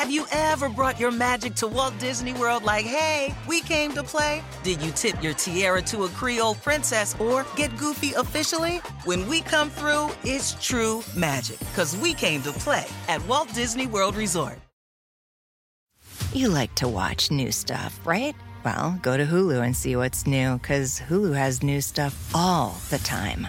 Have you ever brought your magic to Walt Disney World like, hey, we came to play? Did you tip your tiara to a Creole princess or get goofy officially? When we come through, it's true magic because we came to play at Walt Disney World Resort. You like to watch new stuff, right? Well, go to Hulu and see what's new because Hulu has new stuff all the time.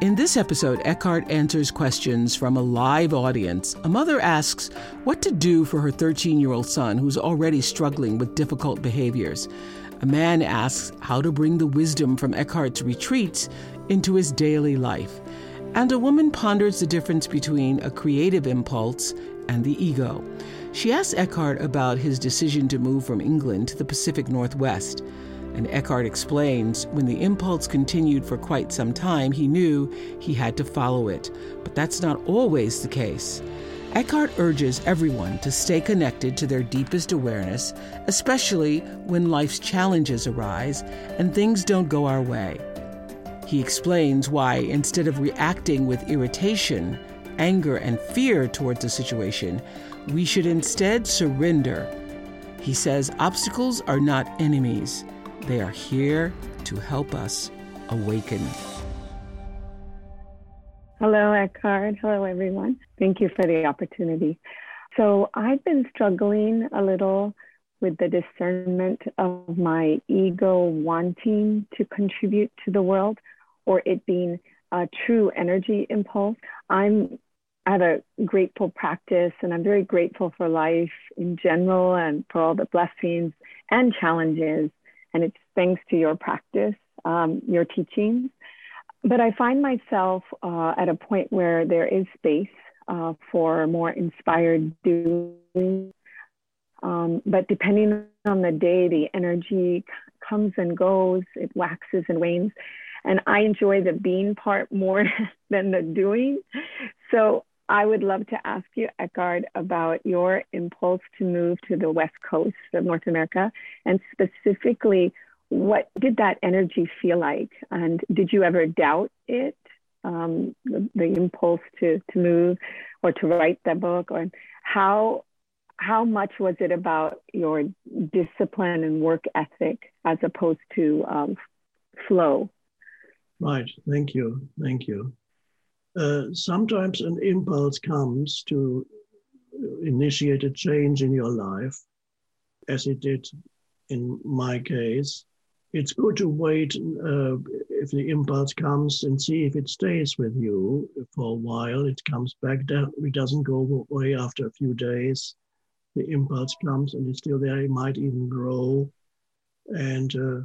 In this episode, Eckhart answers questions from a live audience. A mother asks what to do for her 13 year old son who's already struggling with difficult behaviors. A man asks how to bring the wisdom from Eckhart's retreats into his daily life. And a woman ponders the difference between a creative impulse and the ego. She asks Eckhart about his decision to move from England to the Pacific Northwest. And Eckhart explains when the impulse continued for quite some time, he knew he had to follow it. But that's not always the case. Eckhart urges everyone to stay connected to their deepest awareness, especially when life's challenges arise and things don't go our way. He explains why, instead of reacting with irritation, anger, and fear towards a situation, we should instead surrender. He says obstacles are not enemies. They are here to help us awaken. Hello, Eckhart. Hello, everyone. Thank you for the opportunity. So, I've been struggling a little with the discernment of my ego wanting to contribute to the world or it being a true energy impulse. I'm I have a grateful practice and I'm very grateful for life in general and for all the blessings and challenges and it's thanks to your practice, um, your teachings. But I find myself uh, at a point where there is space uh, for more inspired doing. Um, but depending on the day, the energy comes and goes, it waxes and wanes. And I enjoy the being part more than the doing. So I would love to ask you, Eckhart, about your impulse to move to the West Coast of North America, and specifically, what did that energy feel like? And did you ever doubt it, um, the, the, impulse to, to move or to write the book? Or how, how much was it about your discipline and work ethic as opposed to um, flow? Right. Thank you. Thank you. Uh, sometimes an impulse comes to initiate a change in your life, as it did in my case. It's good to wait uh, if the impulse comes and see if it stays with you for a while. It comes back down, it doesn't go away after a few days. The impulse comes and it's still there, it might even grow. And uh,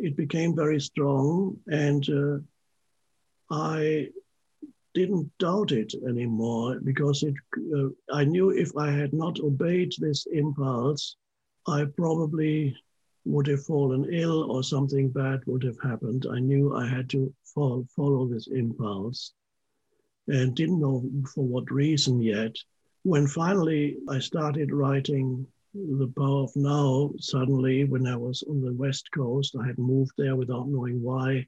it became very strong. And uh, I didn't doubt it anymore because it, uh, I knew if I had not obeyed this impulse, I probably would have fallen ill or something bad would have happened. I knew I had to follow, follow this impulse and didn't know for what reason yet. When finally I started writing The Power of Now, suddenly when I was on the West Coast, I had moved there without knowing why.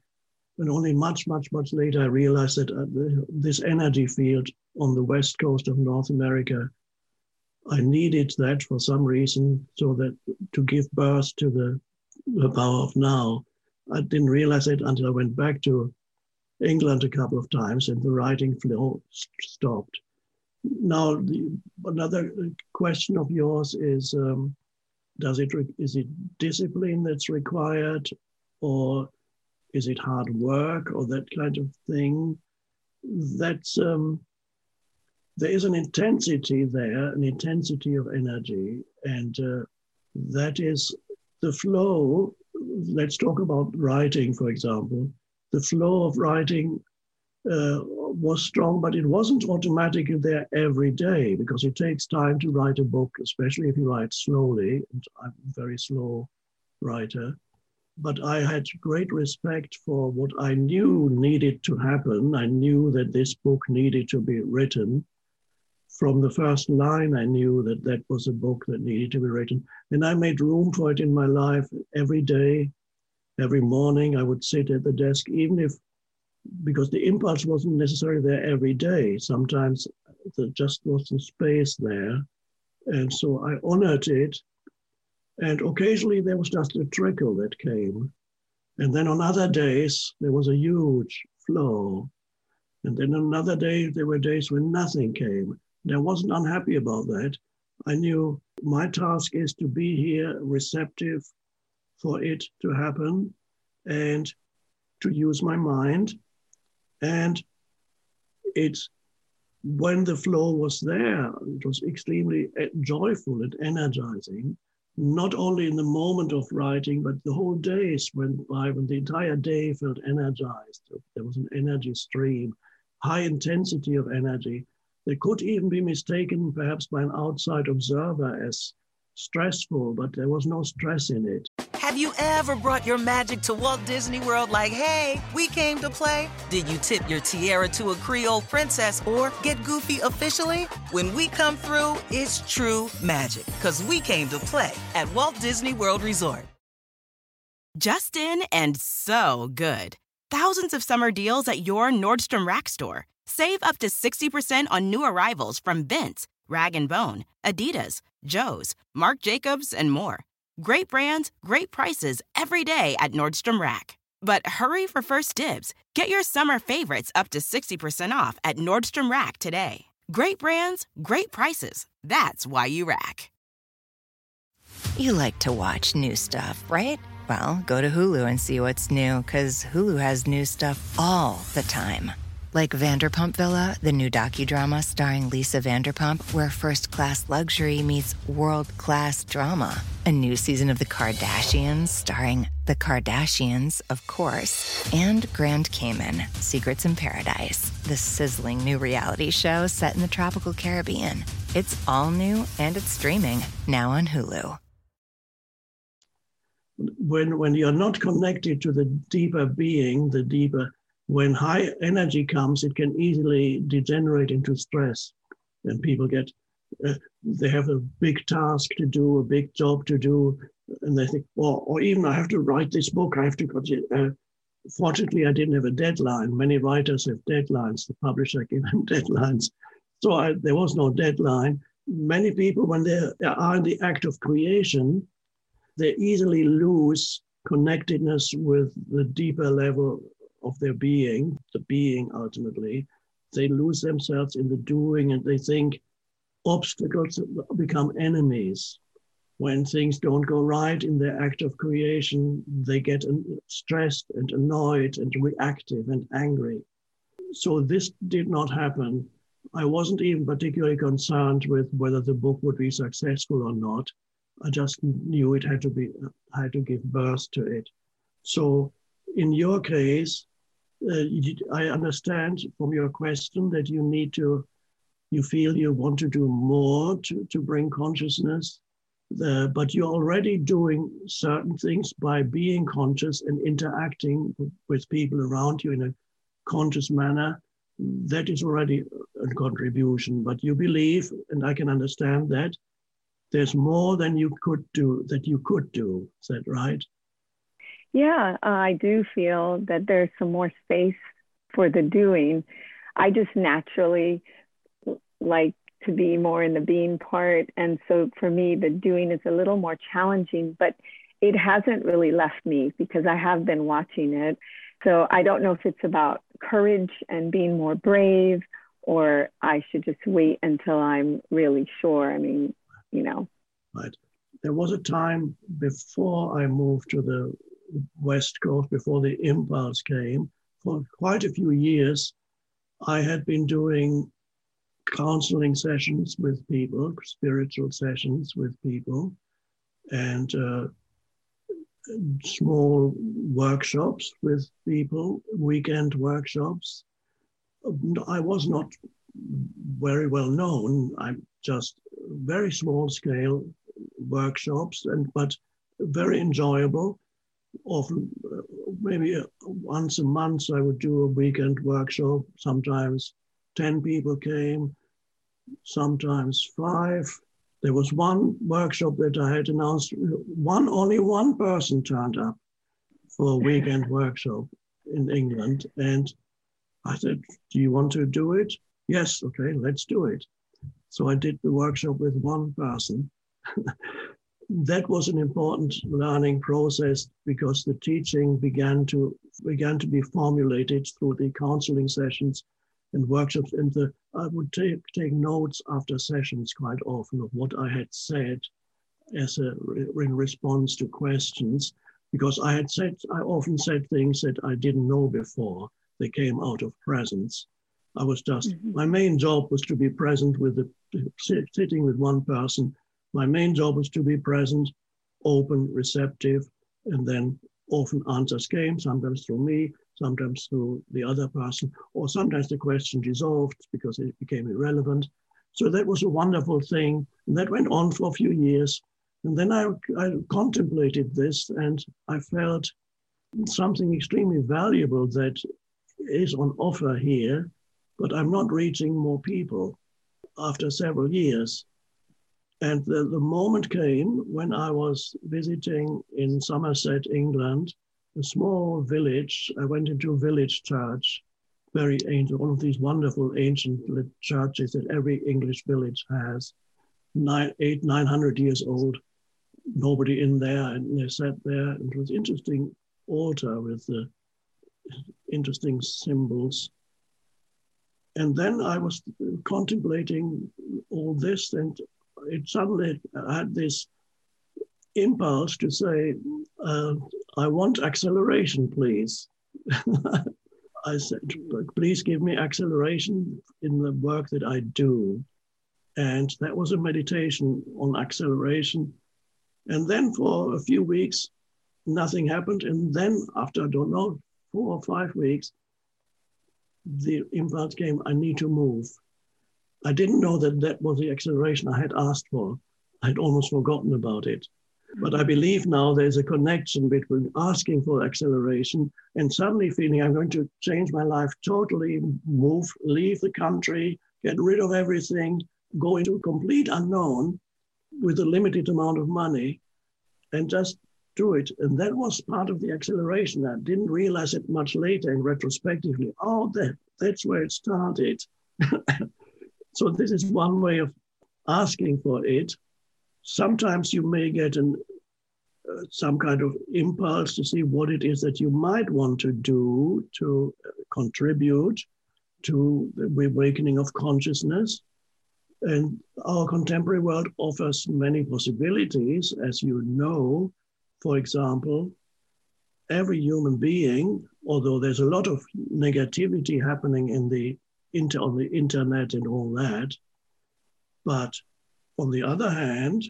And only much, much, much later, I realized that uh, this energy field on the west coast of North America, I needed that for some reason, so that to give birth to the, the power of now. I didn't realize it until I went back to England a couple of times and the writing flow stopped. Now, the, another question of yours is: um, Does it is it discipline that's required, or is it hard work or that kind of thing? That's um, there is an intensity there, an intensity of energy, and uh, that is the flow. Let's talk about writing, for example. The flow of writing uh, was strong, but it wasn't automatically there every day because it takes time to write a book, especially if you write slowly. And I'm a very slow writer. But I had great respect for what I knew needed to happen. I knew that this book needed to be written. From the first line, I knew that that was a book that needed to be written. And I made room for it in my life every day. Every morning, I would sit at the desk, even if because the impulse wasn't necessarily there every day. Sometimes there just wasn't space there. And so I honored it. And occasionally there was just a trickle that came. And then on other days, there was a huge flow. And then another day, there were days when nothing came. And I wasn't unhappy about that. I knew my task is to be here, receptive for it to happen, and to use my mind and it's when the flow was there, it was extremely eh, joyful and energizing, not only in the moment of writing, but the whole days went by when the entire day felt energized. There was an energy stream, high intensity of energy that could even be mistaken perhaps by an outside observer as stressful, but there was no stress in it. Have you ever brought your magic to Walt Disney World like, hey, we came to play? Did you tip your tiara to a Creole princess or get goofy officially? When we come through, it's true magic, because we came to play at Walt Disney World Resort. Justin and so good. Thousands of summer deals at your Nordstrom Rack store. Save up to 60% on new arrivals from Vince, Rag & Bone, Adidas, Joe's, Marc Jacobs, and more. Great brands, great prices every day at Nordstrom Rack. But hurry for first dibs. Get your summer favorites up to 60% off at Nordstrom Rack today. Great brands, great prices. That's why you rack. You like to watch new stuff, right? Well, go to Hulu and see what's new, because Hulu has new stuff all the time like Vanderpump Villa, the new docudrama starring Lisa Vanderpump, where first class luxury meets world class drama. A new season of The Kardashians starring The Kardashians, of course, and Grand Cayman, Secrets in Paradise, the sizzling new reality show set in the tropical Caribbean. It's all new and it's streaming now on Hulu. When, when you're not connected to the deeper being, the deeper when high energy comes, it can easily degenerate into stress. And people get, uh, they have a big task to do, a big job to do, and they think, well, or even I have to write this book, I have to Uh, fortunately, I didn't have a deadline. Many writers have deadlines. The publisher gave them deadlines. So I, there was no deadline. Many people, when they are in the act of creation, they easily lose connectedness with the deeper level of their being, the being ultimately, they lose themselves in the doing and they think obstacles become enemies. When things don't go right in their act of creation, they get stressed and annoyed and reactive and angry. So this did not happen. I wasn't even particularly concerned with whether the book would be successful or not. I just knew it had to be had to give birth to it. So in your case, I understand from your question that you need to, you feel you want to do more to, to bring consciousness, uh, but you're already doing certain things by being conscious and interacting with people around you in a conscious manner. That is already a contribution, but you believe, and I can understand that, there's more than you could do, that you could do. Is that right? Yeah, uh, I do feel that there's some more space for the doing. I just naturally like to be more in the being part. And so for me, the doing is a little more challenging, but it hasn't really left me because I have been watching it. So I don't know if it's about courage and being more brave, or I should just wait until I'm really sure. I mean, you know. Right. There was a time before I moved to the West Coast before the impulse came, for quite a few years, I had been doing counseling sessions with people, spiritual sessions with people, and uh, small workshops with people, weekend workshops. I was not very well known. I'm just very small scale workshops, and but very enjoyable. Often, uh, maybe uh, once a month, I would do a weekend workshop. Sometimes 10 people came, sometimes five. There was one workshop that I had announced, one only one person turned up for a weekend workshop in England. And I said, Do you want to do it? Yes, okay, let's do it. So I did the workshop with one person. that was an important learning process because the teaching began to began to be formulated through the counseling sessions and workshops. And the I would take take notes after sessions quite often of what I had said as a in response to questions because I had said I often said things that I didn't know before. They came out of presence. I was just mm-hmm. my main job was to be present with the sitting with one person my main job was to be present, open, receptive, and then often answers came, sometimes through me, sometimes through the other person, or sometimes the question dissolved because it became irrelevant. So that was a wonderful thing. And that went on for a few years. And then I, I contemplated this and I felt something extremely valuable that is on offer here, but I'm not reaching more people after several years. And the, the moment came when I was visiting in Somerset, England, a small village. I went into a village church, very ancient, one of these wonderful ancient churches that every English village has, nine, eight, nine hundred years old. Nobody in there, and they sat there. And it was interesting altar with the interesting symbols. And then I was contemplating all this, and it suddenly had this impulse to say, uh, I want acceleration, please. I said, please give me acceleration in the work that I do. And that was a meditation on acceleration. And then for a few weeks, nothing happened. And then, after I don't know, four or five weeks, the impulse came I need to move. I didn't know that that was the acceleration I had asked for. I had almost forgotten about it. But I believe now there's a connection between asking for acceleration and suddenly feeling I'm going to change my life totally, move, leave the country, get rid of everything, go into a complete unknown with a limited amount of money and just do it. And that was part of the acceleration. I didn't realize it much later in retrospectively. Oh, that, that's where it started. So this is one way of asking for it. Sometimes you may get an, uh, some kind of impulse to see what it is that you might want to do to uh, contribute to the awakening of consciousness. And our contemporary world offers many possibilities, as you know. For example, every human being, although there's a lot of negativity happening in the on the internet and all that. But on the other hand,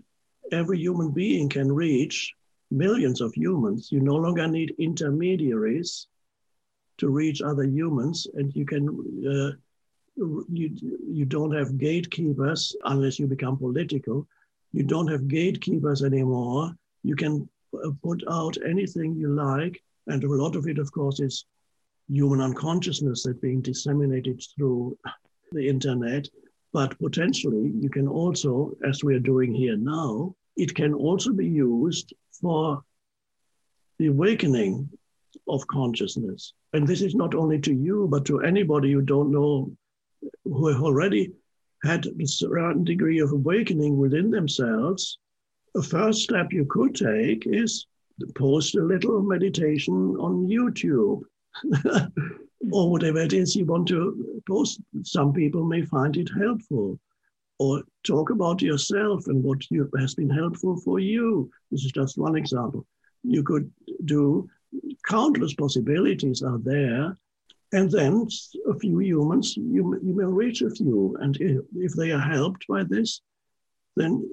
every human being can reach millions of humans. You no longer need intermediaries to reach other humans, and you can uh, you you don't have gatekeepers unless you become political. You don't have gatekeepers anymore. You can put out anything you like, and a lot of it, of course, is human unconsciousness that's being disseminated through the internet. But potentially, you can also, as we are doing here now, it can also be used for the awakening of consciousness. And this is not only to you, but to anybody you don't know who have already had a certain degree of awakening within themselves. A first step you could take is post a little meditation on YouTube or whatever it is you want to post. Some people may find it helpful. Or talk about yourself and what you, has been helpful for you. This is just one example. You could do countless possibilities are there. And then a few humans, you, you may reach a few. And if, if they are helped by this, then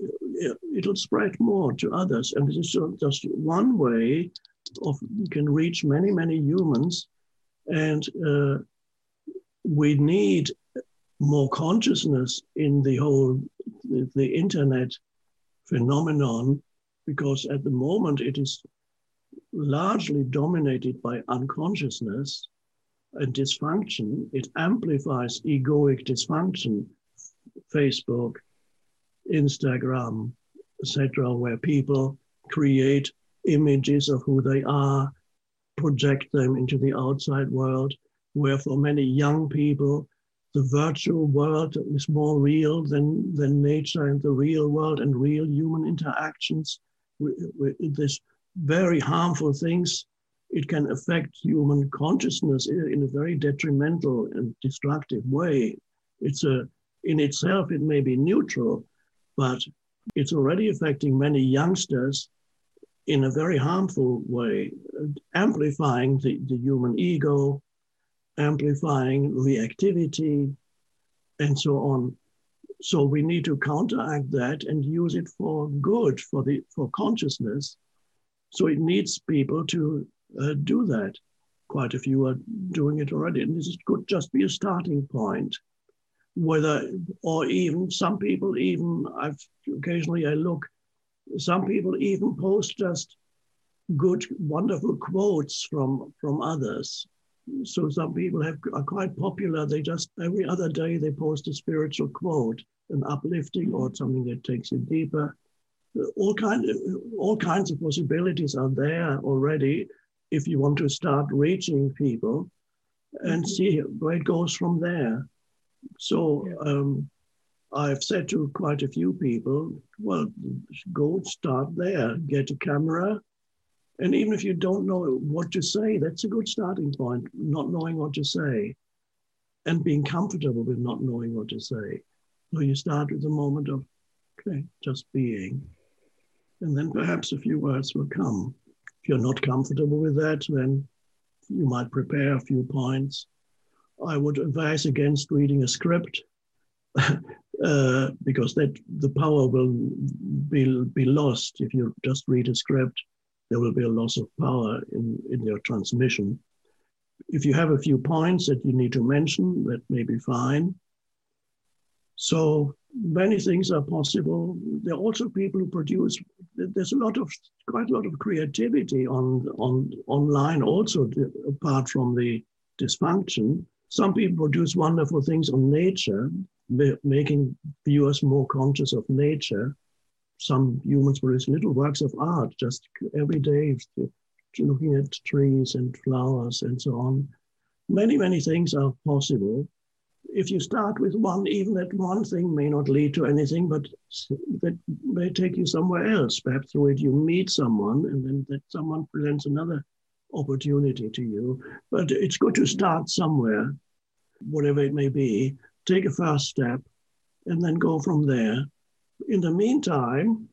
it'll spread more to others. And this is just one way of can reach many, many humans. And uh, we need more consciousness in the whole the, the internet phenomenon because at the moment it is largely dominated by unconsciousness and dysfunction. It amplifies egoic dysfunction. Facebook, Instagram, etc., where people create images of who they are, project them into the outside world, where for many young people, the virtual world is more real than, than nature and the real world and real human interactions. This very harmful things, it can affect human consciousness in a very detrimental and destructive way. It's a, in itself, it may be neutral, but it's already affecting many youngsters in a very harmful way, amplifying the, the human ego, amplifying reactivity, and so on. So we need to counteract that and use it for good, for the for consciousness. So it needs people to uh, do that. Quite a few are doing it already, and this could just be a starting point. Whether, or even some people, even I've occasionally I look some people even post just good, wonderful quotes from from others. So some people have are quite popular. They just every other day they post a spiritual quote, an uplifting or something that takes you deeper. All kind of, all kinds of possibilities are there already if you want to start reaching people and mm-hmm. see where it goes from there. So um, I've said to quite a few people, well, go start there, get a camera. And even if you don't know what to say, that's a good starting point, not knowing what to say and being comfortable with not knowing what to say. So you start with a moment of, okay, just being. And then perhaps a few words will come. If you're not comfortable with that, then you might prepare a few points. I would advise against reading a script. uh, because that the power will be, be lost if you just read a script. There will be a loss of power in, in your transmission. If you have a few points that you need to mention, that may be fine. So many things are possible. There are also people who produce. There's a lot of quite a lot of creativity on on online also apart from the dysfunction. Some people produce wonderful things on nature making viewers more conscious of nature. Some humans produce little works of art just every day, looking at trees and flowers and so on. Many, many things are possible. If you start with one, even that one thing may not lead to anything, but that may take you somewhere else. Perhaps through it you meet someone, and then that someone presents another opportunity to you. But it's good to start somewhere, whatever it may be, take a first step, and then go from there. In the meantime,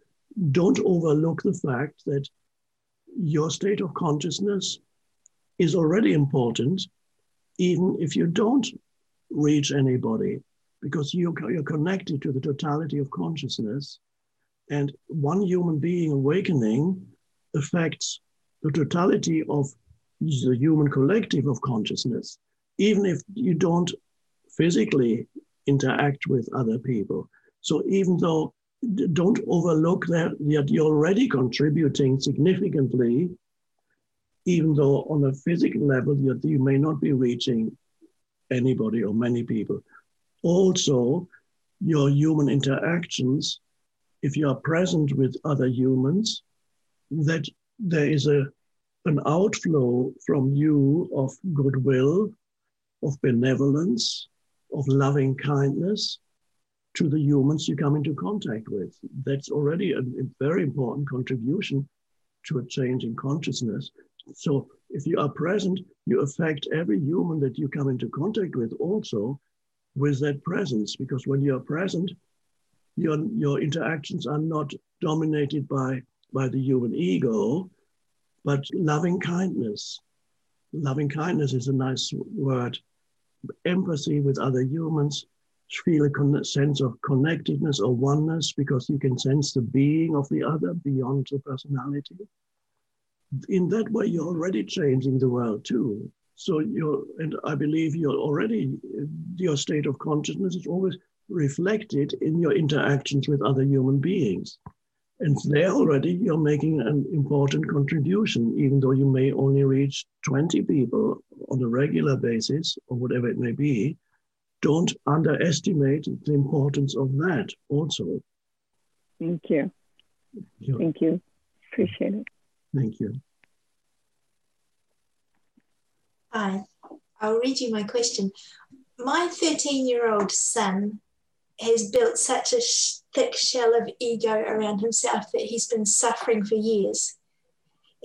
don't overlook the fact that your state of consciousness is already important, even if you don't reach anybody, because you, you're connected to the totality of consciousness. And one human being awakening affects the totality of the human collective of consciousness, even if you don't physically interact with other people. So even though don't overlook that, that you're already contributing significantly, even though on a physical level you, you may not be reaching anybody or many people. Also, your human interactions, if you are present with other humans, that there is a an outflow from you of goodwill, of benevolence, of loving kindness to the humans you come into contact with. That's already a, a very important contribution to a change in consciousness. So if you are present, you affect every human that you come into contact with also with that presence, because when you are present, your, your interactions are not dominated by, by the human ego, but loving kindness. Loving kindness is a nice word empathy with other humans, feel a con- sense of connectedness or oneness because you can sense the being of the other beyond the personality. In that way, you're already changing the world too. So you're, and I believe you're already your state of consciousness is always reflected in your interactions with other human beings. And there already you're making an important contribution, even though you may only reach 20 people on a regular basis or whatever it may be. Don't underestimate the importance of that also. Thank you. Thank you. Appreciate it. Thank you. Hi, I'll read you my question. My 13 year old son has built such a thick shell of ego around himself that he's been suffering for years.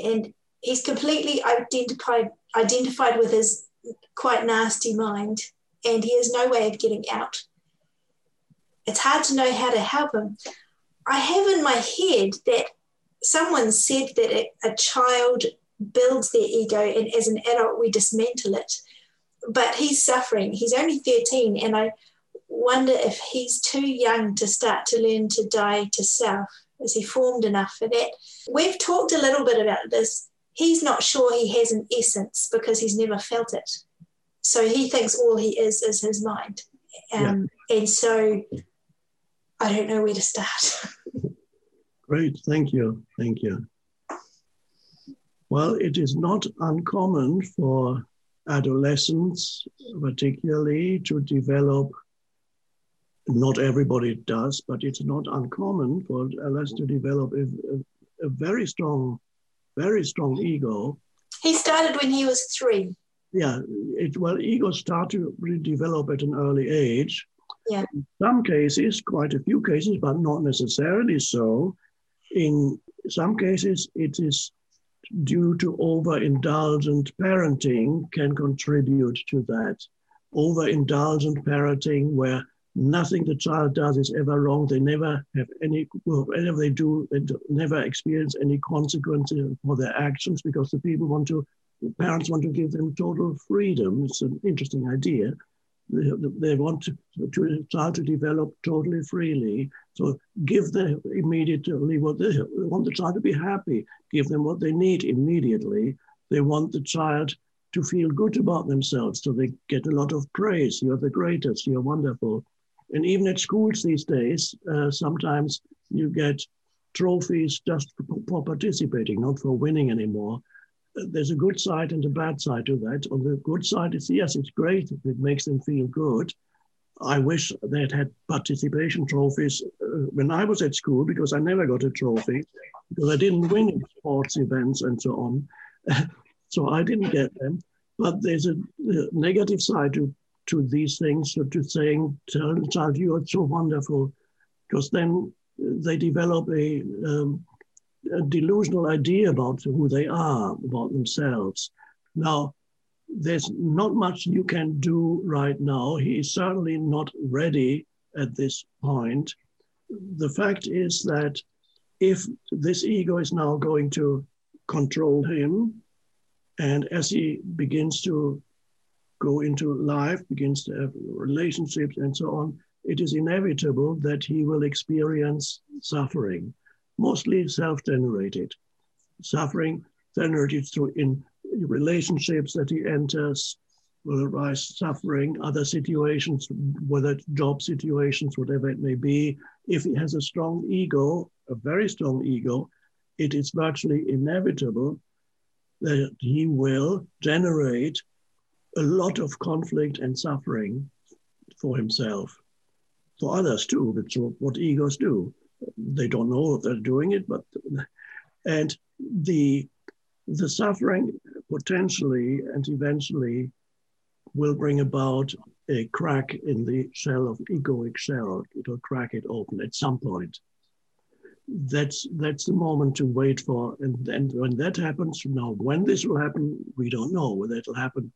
And he's completely identified identified with his quite nasty mind, and he has no way of getting out. It's hard to know how to help him. I have in my head that someone said that a, a child builds their ego, and as an adult, we dismantle it. But he's suffering. He's only 13, and I wonder if he's too young to start to learn to die to self. Is he formed enough for that? We've talked a little bit about this. He's not sure he has an essence because he's never felt it. So he thinks all he is is his mind. Um, yeah. And so I don't know where to start. Great, thank you, thank you. Well, it is not uncommon for adolescents, particularly, to develop not everybody does, but it's not uncommon for LS to mm. develop a, a, a, very strong, very strong ego. He started when he was three. Yeah, it, well, ego start to develop at an early age. Yeah. In some cases, quite a few cases, but not necessarily so. In some cases, it is due to overindulgent parenting can contribute to that. Overindulgent parenting where nothing the child does is ever wrong. They never have any, whatever they do, they never experience any consequences for their actions because the people want to, parents want to give them total freedom. It's an interesting idea. They, they want to, to child to develop totally freely. So give them immediately what they, they want the child to be happy. Give them what they need immediately. They want the child to feel good about themselves. So they get a lot of praise. You're the greatest. You're wonderful. And even at schools these days, uh, sometimes you get trophies just for participating, not for winning anymore. Uh, there's a good side and a bad side to that. On the good side, it's yes, it's great. It makes them feel good. I wish they'd had participation trophies uh, when I was at school because I never got a trophy because I didn't win in sports events and so on. so I didn't get them. But there's a, a negative side to to these things, or to saying, child, you are so wonderful, because then they develop a, um, a delusional idea about who they are, about themselves. Now, there's not much you can do right now. He is certainly not ready at this point. The fact is that if this ego is now going to control him, and as he begins to go into life, begins to have relationships and so on, it is inevitable that he will experience suffering, mostly self generated. Suffering generated through in relationships that he enters will arise suffering, other situations, whether job situations, whatever it may be. If he has a strong ego, a very strong ego, it is virtually inevitable that he will generate a lot of conflict and suffering for himself, for others too. That's what egos do. They don't know if they're doing it, but and the the suffering potentially and eventually will bring about a crack in the shell of egoic shell. It'll crack it open at some point. That's that's the moment to wait for. And then when that happens, now when this will happen, we don't know whether it'll happen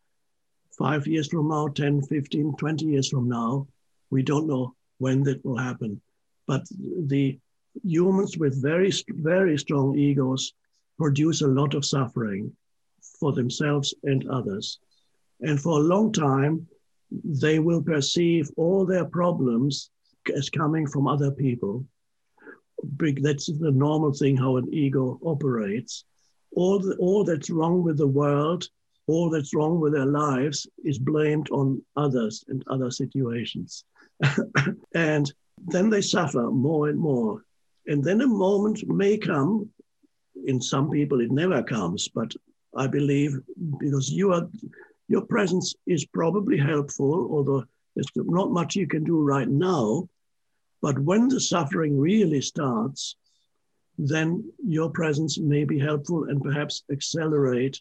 five years from now, 10, 15, 20 years from now. We don't know when that will happen. But the humans with very, very strong egos produce a lot of suffering for themselves and others. And for a long time, they will perceive all their problems as coming from other people. That's the normal thing how an ego operates. All, the, all that's wrong with the world all that's wrong with their lives is blamed on others and other situations. and then they suffer more and more. And then a moment may come, in some people it never comes, but I believe because you are, your presence is probably helpful, although there's not much you can do right now. But when the suffering really starts, then your presence may be helpful and perhaps accelerate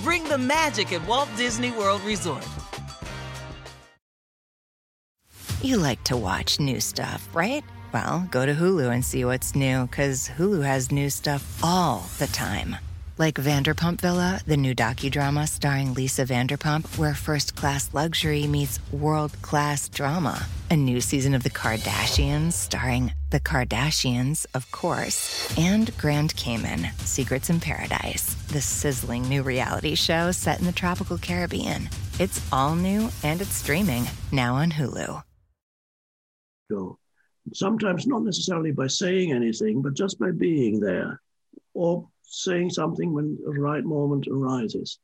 Bring the magic at Walt Disney World Resort. You like to watch new stuff, right? Well, go to Hulu and see what's new, because Hulu has new stuff all the time. Like Vanderpump Villa, the new docudrama starring Lisa Vanderpump, where first class luxury meets world class drama. A new season of The Kardashians starring The Kardashians, of course, and Grand Cayman, Secrets in Paradise, the sizzling new reality show set in the tropical Caribbean. It's all new and it's streaming now on Hulu. Go. Sometimes not necessarily by saying anything, but just by being there or saying something when the right moment arises.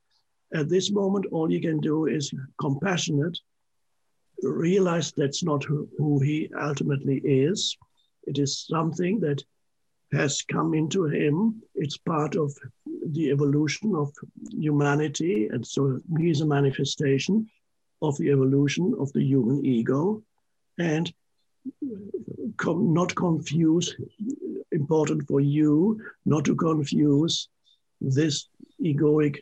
At this moment, all you can do is compassionate, realize that's not who, who he ultimately is. It is something that has come into him. It's part of the evolution of humanity. And so he's a manifestation of the evolution of the human ego. And com- not confuse important for you not to confuse this egoic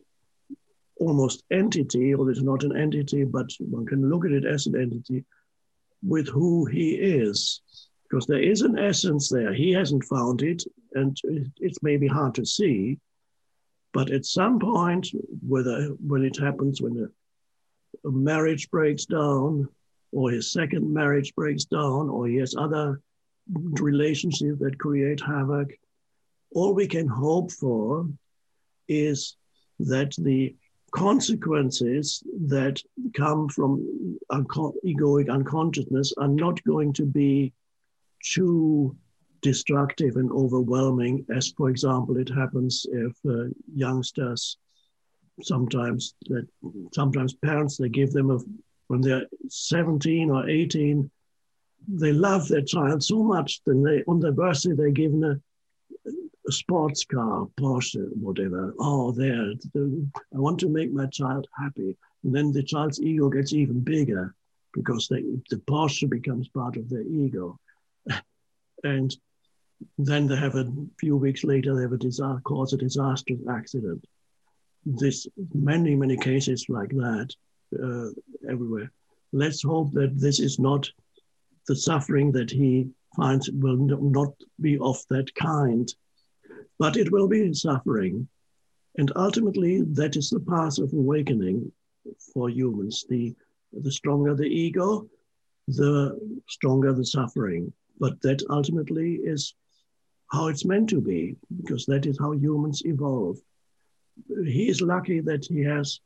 almost entity, or it's not an entity, but one can look at it as an entity, with who he is. Because there is an essence there. He hasn't found it, and it's maybe hard to see. But at some point, whether when it happens, when a, a marriage breaks down, or his second marriage breaks down, or he has other relationships that create havoc. All we can hope for is that the consequences that come from unco- egoic unconsciousness are not going to be too destructive and overwhelming, as, for example, it happens if uh, youngsters sometimes that sometimes parents they give them a when they're 17 or 18 they love their child so much that they, on their birthday, they're given a, a sports car, Porsche, whatever. Oh, there, I want to make my child happy. And then the child's ego gets even bigger because they, the Porsche becomes part of their ego. And then they have a few weeks later, they have a disaster, cause a disastrous accident. This many, many cases like that uh, everywhere. Let's hope that this is not the suffering that he finds will not be of that kind, but it will be suffering. And ultimately, that is the path of awakening for humans. The, the stronger the ego, the stronger the suffering. But that ultimately is how it's meant to be, because that is how humans evolve. He is lucky that he has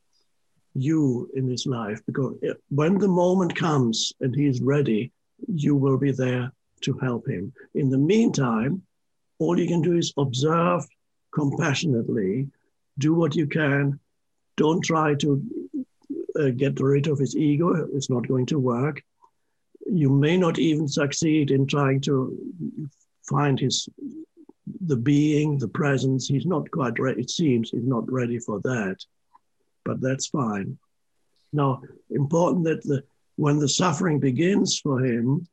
you in his life, because when the moment comes and he is ready, you will be there to help him. In the meantime, all you can do is observe compassionately, do what you can. Don't try to uh, get rid of his ego, it's not going to work. You may not even succeed in trying to find his the being, the presence. He's not quite ready. It seems he's not ready for that, but that's fine. Now, important that the when the suffering begins for him,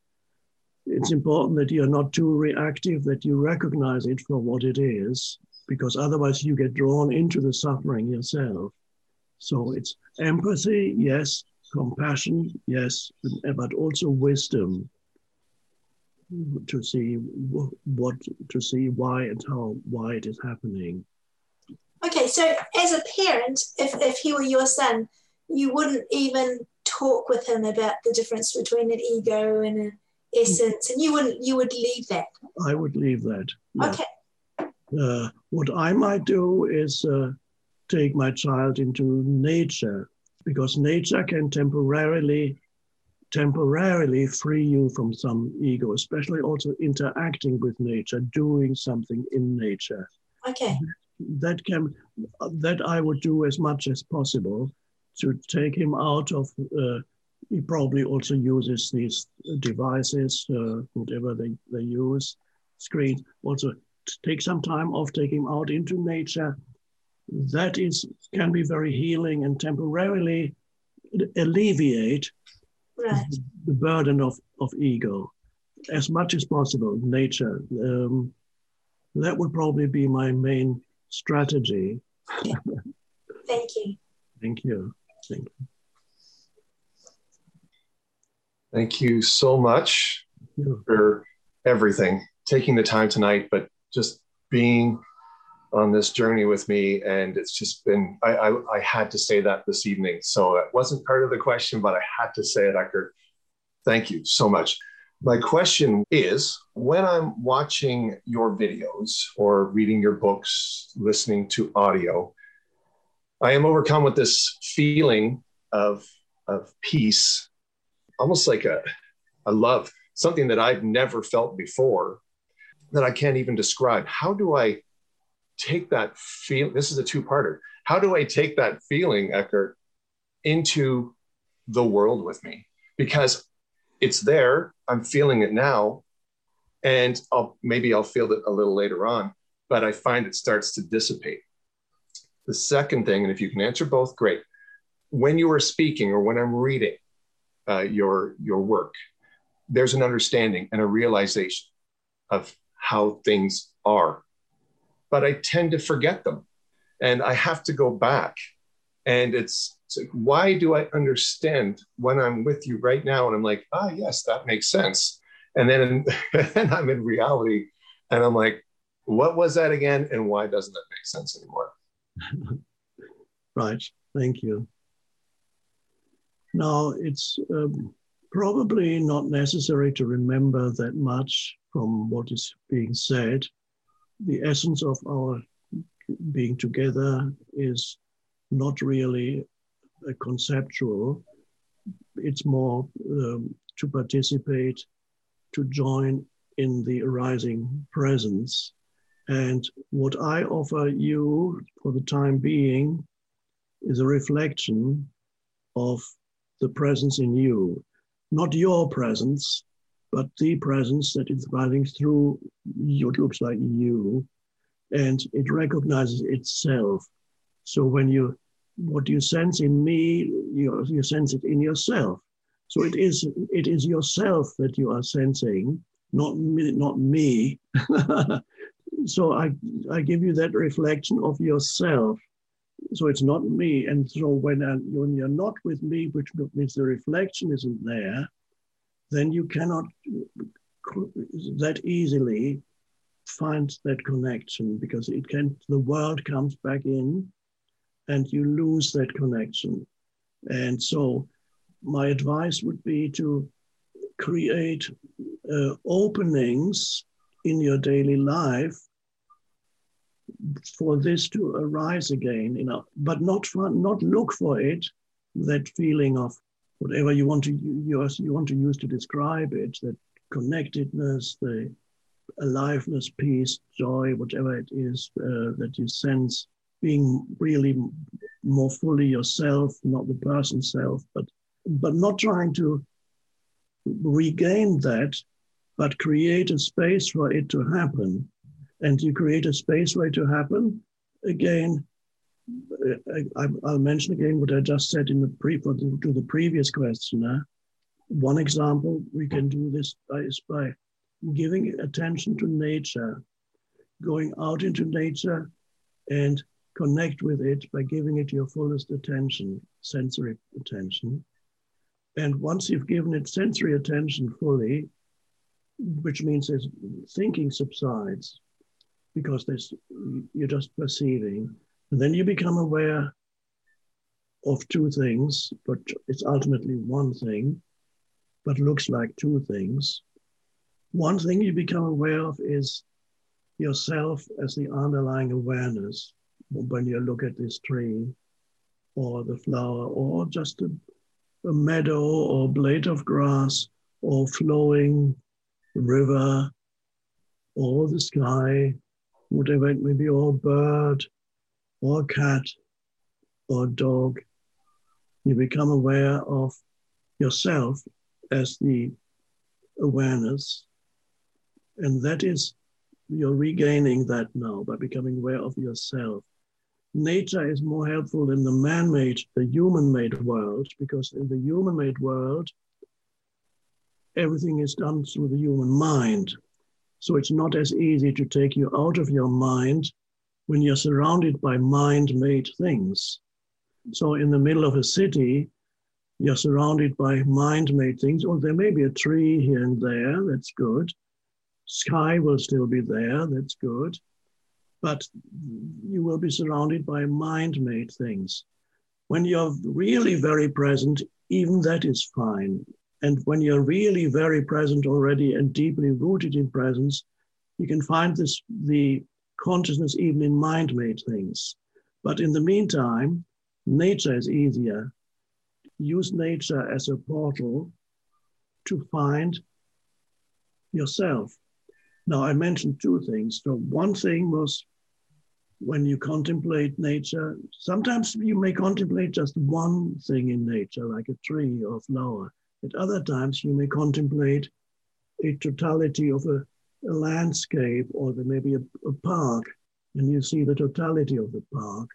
it's important that you're not too reactive, that you recognize it for what it is, because otherwise you get drawn into the suffering yourself. So it's empathy, yes, compassion, yes, but also wisdom to see what to see why and how why it is happening. Okay, so as a parent, if, if he were your son, you wouldn't even talk with him about the difference between an ego and an essence, and you wouldn't you would leave that. I would leave that. yeah. Okay. Uh, what I might do is uh, take my child into nature because nature can temporarily temporarily free you from some ego, especially also interacting with nature, doing something in nature. Okay. That can that I would do as much as possible to take him out of. Uh, he probably also uses these devices, uh, whatever they, they use, screens. Also, take some time off, take him out into nature. That is can be very healing and temporarily alleviate Right. the burden of, of ego as much as possible, nature. Um, that would probably be my main strategy. Thank you. Thank you. Thank you. Thank you so much Yeah. for everything, taking the time tonight, but just being on this journey with me. And it's just been, I, I, I had to say that this evening. So it wasn't part of the question, but I had to say it, Eckhart. Thank you so much. My question is when I'm watching your videos or reading your books, listening to audio, I am overcome with this feeling of, of peace, almost like a, a love, something that I've never felt before that I can't even describe. How do I take that feel? This is a two parter. How do I take that feeling, Eckhart, into the world with me? Because it's there, I'm feeling it now, and I'll, maybe I'll feel it a little later on, but I find it starts to dissipate. The second thing, and if you can answer both, great. When you are speaking or when I'm reading uh, your your work, there's an understanding and a realization of how things are, but I tend to forget them, and I have to go back, and it's, it's like, why do I understand when I'm with you right now? And I'm like, ah, yes, that makes sense. And then, then I'm in reality, and I'm like, what was that again, and why doesn't that make sense anymore? Right. Thank you. Now, it's um, probably not necessary to remember that much from what is being said. The essence of our being together is not really a conceptual, it's more um, to participate, to join in the arising presence. And what I offer you for the time being is a reflection of the presence in you, not your presence, but the presence that is running through what looks like you, and it recognizes itself. So when you, what you sense in me, you, you sense it in yourself. So it is, it is yourself that you are sensing, not me, not me. so I, I give you that reflection of yourself. So it's not me. And so when, I, when you're not with me, which means the reflection isn't there, then you cannot that easily find that connection because it can the world comes back in and you lose that connection. And so my advice would be to create uh, openings in your daily life for this to arise again, you know, but not not look for it, that feeling of whatever you want to use, you want to use to describe it, that connectedness, the aliveness, peace, joy, whatever it is uh, that you sense, being really more fully yourself, not the person self, but but not trying to regain that, but create a space for it to happen. And you create a space for it to happen, again, I, will mention again what I just said in the pre to the previous questioner. One example we can do this by, is by giving attention to nature, going out into nature and connect with it by giving it your fullest attention, sensory attention. And once you've given it sensory attention fully, which means that thinking subsides because there's, you're just perceiving, and then you become aware of two things, but it's ultimately one thing, but looks like two things. One thing you become aware of is yourself as the underlying awareness when you look at this tree or the flower or just a, a meadow or blade of grass or flowing river or the sky, whatever it may be, or bird or cat or dog. You become aware of yourself as the awareness. And that is, you're regaining that now by becoming aware of yourself. Nature is more helpful than the man made, the human made world, because in the human made world, everything is done through the human mind. So it's not as easy to take you out of your mind when you're surrounded by mind made things. So in the middle of a city, you're surrounded by mind made things. Or there may be a tree here and there, that's good. Sky will still be there, that's good. But you will be surrounded by mind made things. When you're really very present, even that is fine. And when you're really very present already and deeply rooted in presence, you can find this the consciousness even in mind made things. But in the meantime, nature is easier use nature as a portal to find yourself. Now, I mentioned two things. So, one thing was when you contemplate nature, sometimes you may contemplate just one thing in nature, like a tree or flower. At other times, you may contemplate a totality of a, a landscape, or there may be a, a park, and you see the totality of the park,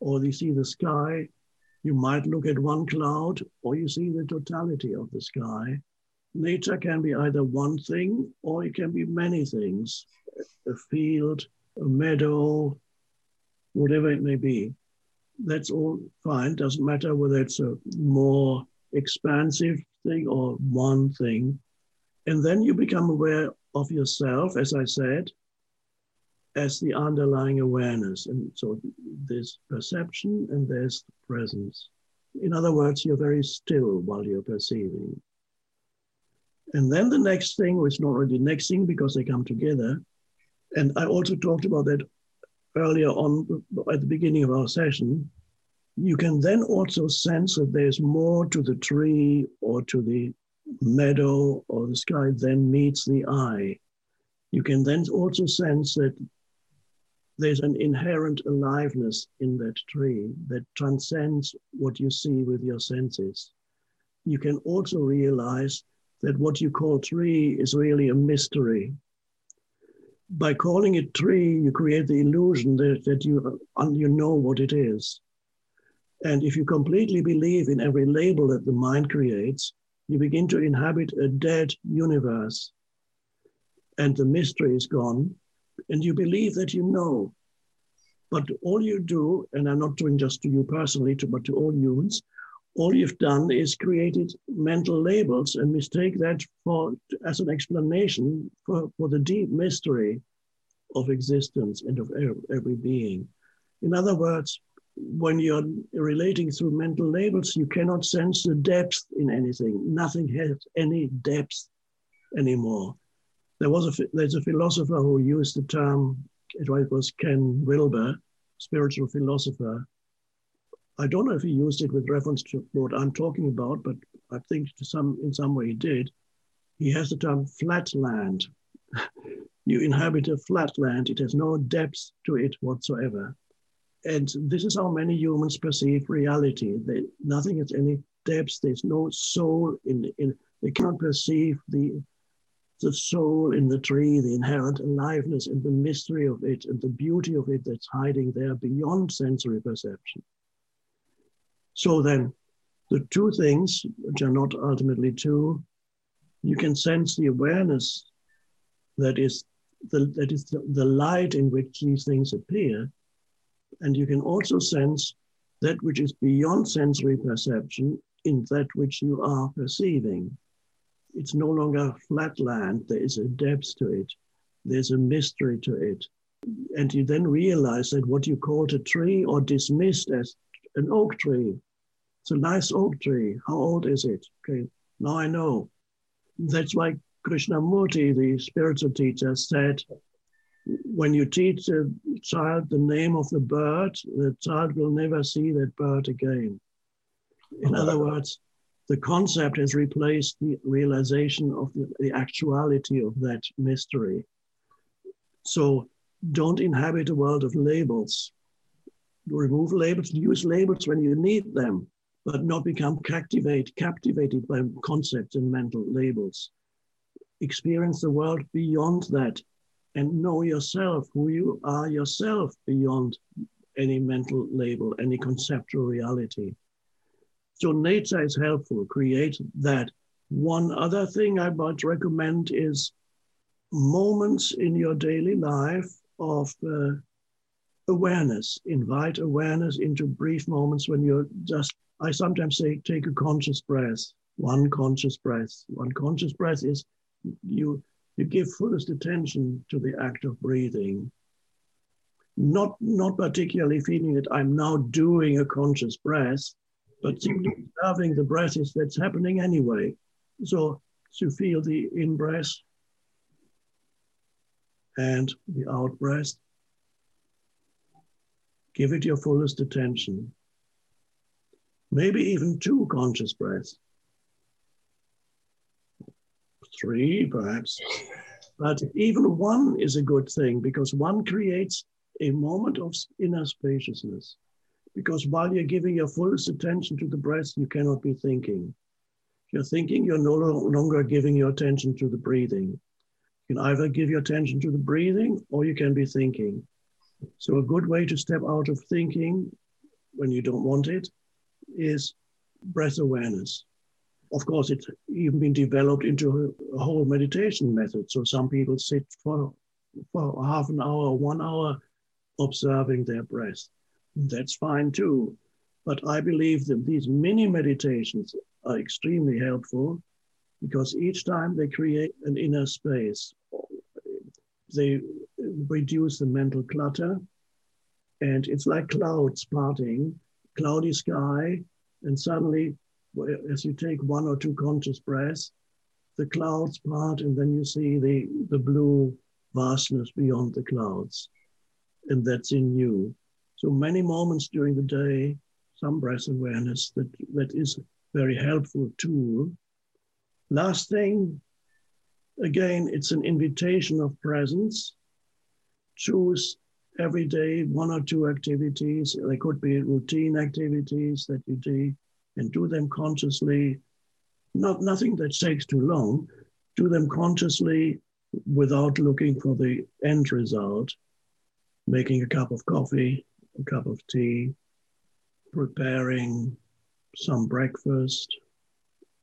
or you see the sky you might look at one cloud or you see the totality of the sky. Nature can be either one thing or it can be many things a field, a meadow, whatever it may be. That's all fine. Doesn't matter whether it's a more expansive thing or one thing. And then you become aware of yourself, as I said, as the underlying awareness. And so there's perception and there's the presence. In other words, you're very still while you're perceiving. And then the next thing, which is not really the next thing because they come together. And I also talked about that earlier on at the beginning of our session. You can then also sense that there's more to the tree or to the meadow or the sky then meets the eye. You can then also sense that there's an inherent aliveness in that tree that transcends what you see with your senses. You can also realize that what you call tree is really a mystery. By calling it tree, you create the illusion that, that you, uh, you know what it is. And if you completely believe in every label that the mind creates, you begin to inhabit a dead universe. And the mystery is gone, and you believe that you know. But all you do, and I'm not doing just to you personally, but to all humans, all you've done is created mental labels and mistake that for as an explanation for, for the deep mystery of existence and of every being. In other words, when you're relating through mental labels, you cannot sense the depth in anything. Nothing has any depth anymore. There was a there's a philosopher who used the term. It was Ken Wilber, spiritual philosopher. I don't know if he used it with reference to what I'm talking about, but I think to some in some way he did. He has the term flatland. you inhabit a flatland; it has no depth to it whatsoever. And this is how many humans perceive reality. They, nothing has any depth. There's no soul in, in. they can't perceive the the soul in the tree, the inherent aliveness and the mystery of it and the beauty of it that's hiding there beyond sensory perception. So then, the two things, which are not ultimately two, you can sense the awareness that is the, that is the, the light in which these things appear. And you can also sense that which is beyond sensory perception in that which you are perceiving it's no longer flat land. There is a depth to it. There's a mystery to it. And you then realize that what you called a tree or dismissed as an oak tree. It's a nice oak tree. How old is it? Okay, now I know. That's why Krishnamurti, the spiritual teacher, said when you teach a child the name of the bird, the child will never see that bird again. In uh-huh. other words, the concept has replaced the realization of the, the actuality of that mystery. So don't inhabit a world of labels. Remove labels, use labels when you need them, but not become captivate, captivated by concepts and mental labels. Experience the world beyond that and know yourself, who you are yourself beyond any mental label, any conceptual reality. So nature is helpful, create that. One other thing I might recommend is moments in your daily life of uh, awareness. Invite awareness into brief moments when you're just, I sometimes say, take a conscious breath, one conscious breath. One conscious breath is you you give fullest attention to the act of breathing. Not, not particularly feeling that I'm now doing a conscious breath, but simply observing the breath is that's happening anyway. So to feel the in breath and the out breath. Give it your fullest attention. Maybe even two conscious breaths three perhaps. But even one is a good thing because one creates a moment of inner spaciousness. Because while you're giving your fullest attention to the breath, you cannot be thinking. If you're thinking, you're no longer giving your attention to the breathing. You can either give your attention to the breathing or you can be thinking. So, a good way to step out of thinking when you don't want it is breath awareness of course, it's even been developed into a, whole meditation method. So some people sit for, for half an hour, one hour, observing their breath. That's fine too. But I believe that these mini meditations are extremely helpful because each time they create an inner space, they reduce the mental clutter. And it's like clouds parting, cloudy sky, and suddenly as you take one or two conscious breaths, the clouds part, and then you see the, the blue vastness beyond the clouds. And that's in you. So many moments during the day, some breath awareness that, that is very helpful tool. Last thing, again, it's an invitation of presence. Choose every day one or two activities. They could be routine activities that you do and do them consciously, not nothing that takes too long, do them consciously without looking for the end result, making a cup of coffee, a cup of tea, preparing some breakfast.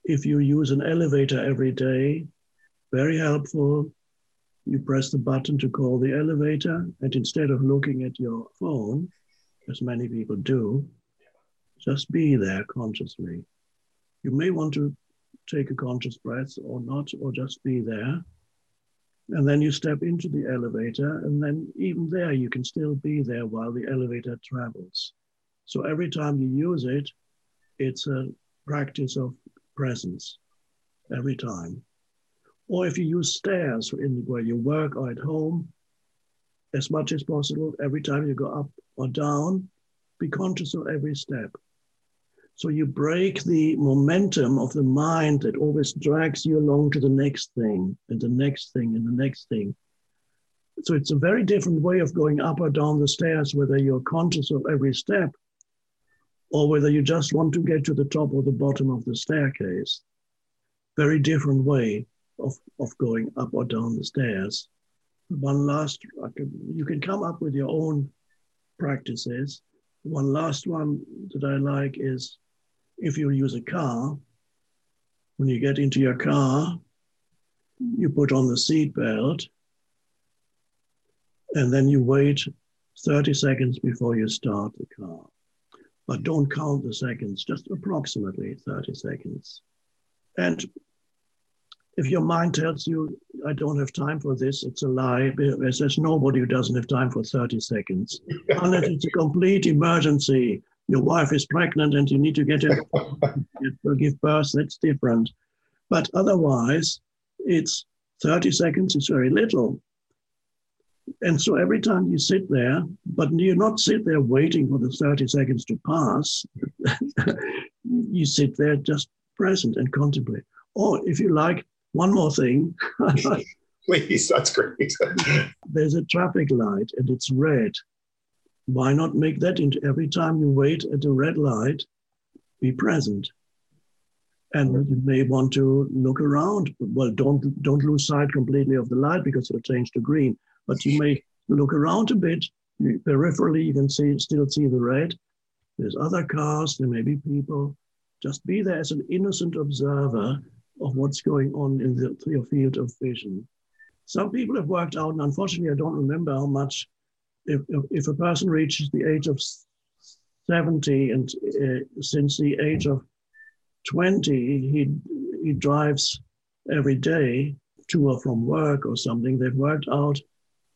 If you use an elevator every day, very helpful. You press the button to call the elevator, and instead of looking at your phone, as many people do, just be there consciously. You may want to take a conscious breath or not, or just be there. And then you step into the elevator, and then even there, you can still be there while the elevator travels. So every time you use it, it's a practice of presence every time. Or if you use stairs in where you work or at home, as much as possible, every time you go up or down, be conscious of every step. So you break the momentum of the mind that always drags you along to the next thing and the next thing and the next thing. So it's a very different way of going up or down the stairs, whether you're conscious of every step or whether you just want to get to the top or the bottom of the staircase. Very different way of, of going up or down the stairs. One last, you can come up with your own practices. One last one that I like is if you use a car, when you get into your car, you put on the seat belt and then you wait 30 seconds before you start the car. But don't count the seconds, just approximately 30 seconds. And if your mind tells you, I don't have time for this, it's a lie. There's nobody who doesn't have time for 30 seconds. Unless it's a complete emergency, your wife is pregnant and you need to get her to give birth, that's different. But otherwise, it's 30 seconds is very little. And so every time you sit there, but you not sit there waiting for the 30 seconds to pass, you sit there just present and contemplate. Or if you like, one more thing. Please, that's great. There's a traffic light and it's red. Why not make that into every time you wait at a red light, be present? And you may want to look around. Well, don't don't lose sight completely of the light because it'll change to green. But you may look around a bit. Peripherally, you can see still see the red. There's other cars. There may be people. Just be there as an innocent observer of what's going on in the, your field of vision. Some people have worked out, and unfortunately, I don't remember how much. If, if, a person reaches the age of 70 and uh, since the age of 20, he, he drives every day to or from work or something. They've worked out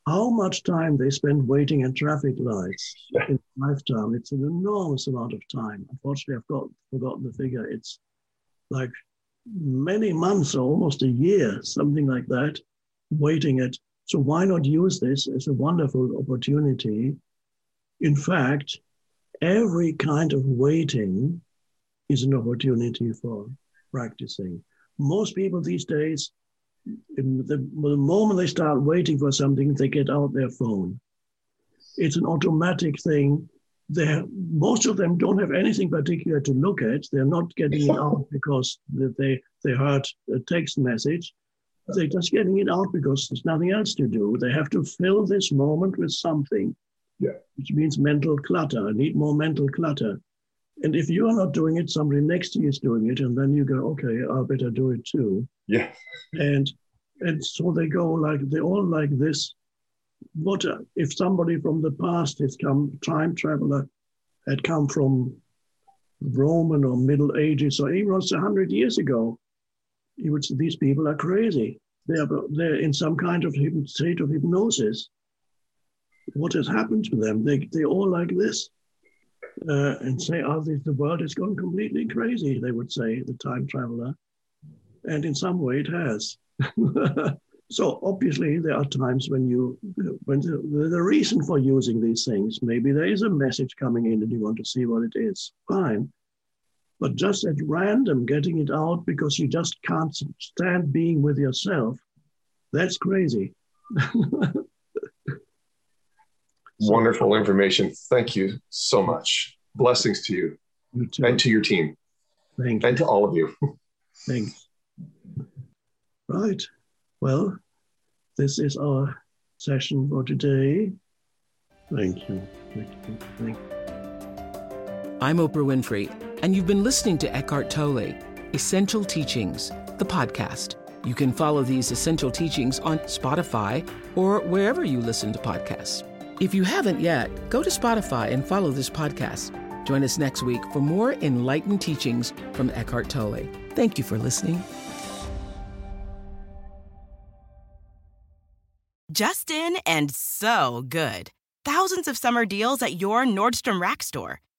how much time they spend waiting at traffic lights in lifetime. It's an enormous amount of time. Unfortunately, I've got forgotten the figure. It's like many months or almost a year, something like that, waiting at. So why not use this as a wonderful opportunity? In fact, every kind of waiting is an opportunity for practicing. Most people these days the, the moment they start waiting for something, they get out their phone. It's an automatic thing. They're, most of them don't have anything particular to look at. They're not getting it out because they, they heard a text message. They're just getting it out because there's nothing else to do. They have to fill this moment with something, yeah. which means mental clutter. I need more mental clutter. And if you are not doing it, somebody next to you is doing it, and then you go, okay, I better do it too. Yeah. And and so they go like they all like this. What if somebody from the past has come, time traveler, had come from Roman or Middle Ages or even a hundred years ago? He would say these people are crazy. They are they're in some kind of state of hypnosis. What has happened to them? They they all like this uh, and say, oh, the, the world has gone completely crazy, they would say, the time traveler. And in some way it has. so obviously there are times when you, when the, the reason for using these things, maybe there is a message coming in and you want to see what it is, fine. But just at random getting it out because you just can't stand being with yourself, that's crazy. Wonderful information. Thank you so much. Blessings to you, you and to your team. Thank you. And to all of you. Thanks. Right. Well, this is our session for today. Thank you. Thank you. Thank you. I'm Oprah Winfrey, and you've been listening to Eckhart Tolle, Essential Teachings, the podcast. You can follow these essential teachings on Spotify or wherever you listen to podcasts. If you haven't yet, go to Spotify and follow this podcast. Join us next week for more enlightened teachings from Eckhart Tolle. Thank you for listening. Justin and so good. Thousands of summer deals at your Nordstrom Rack store.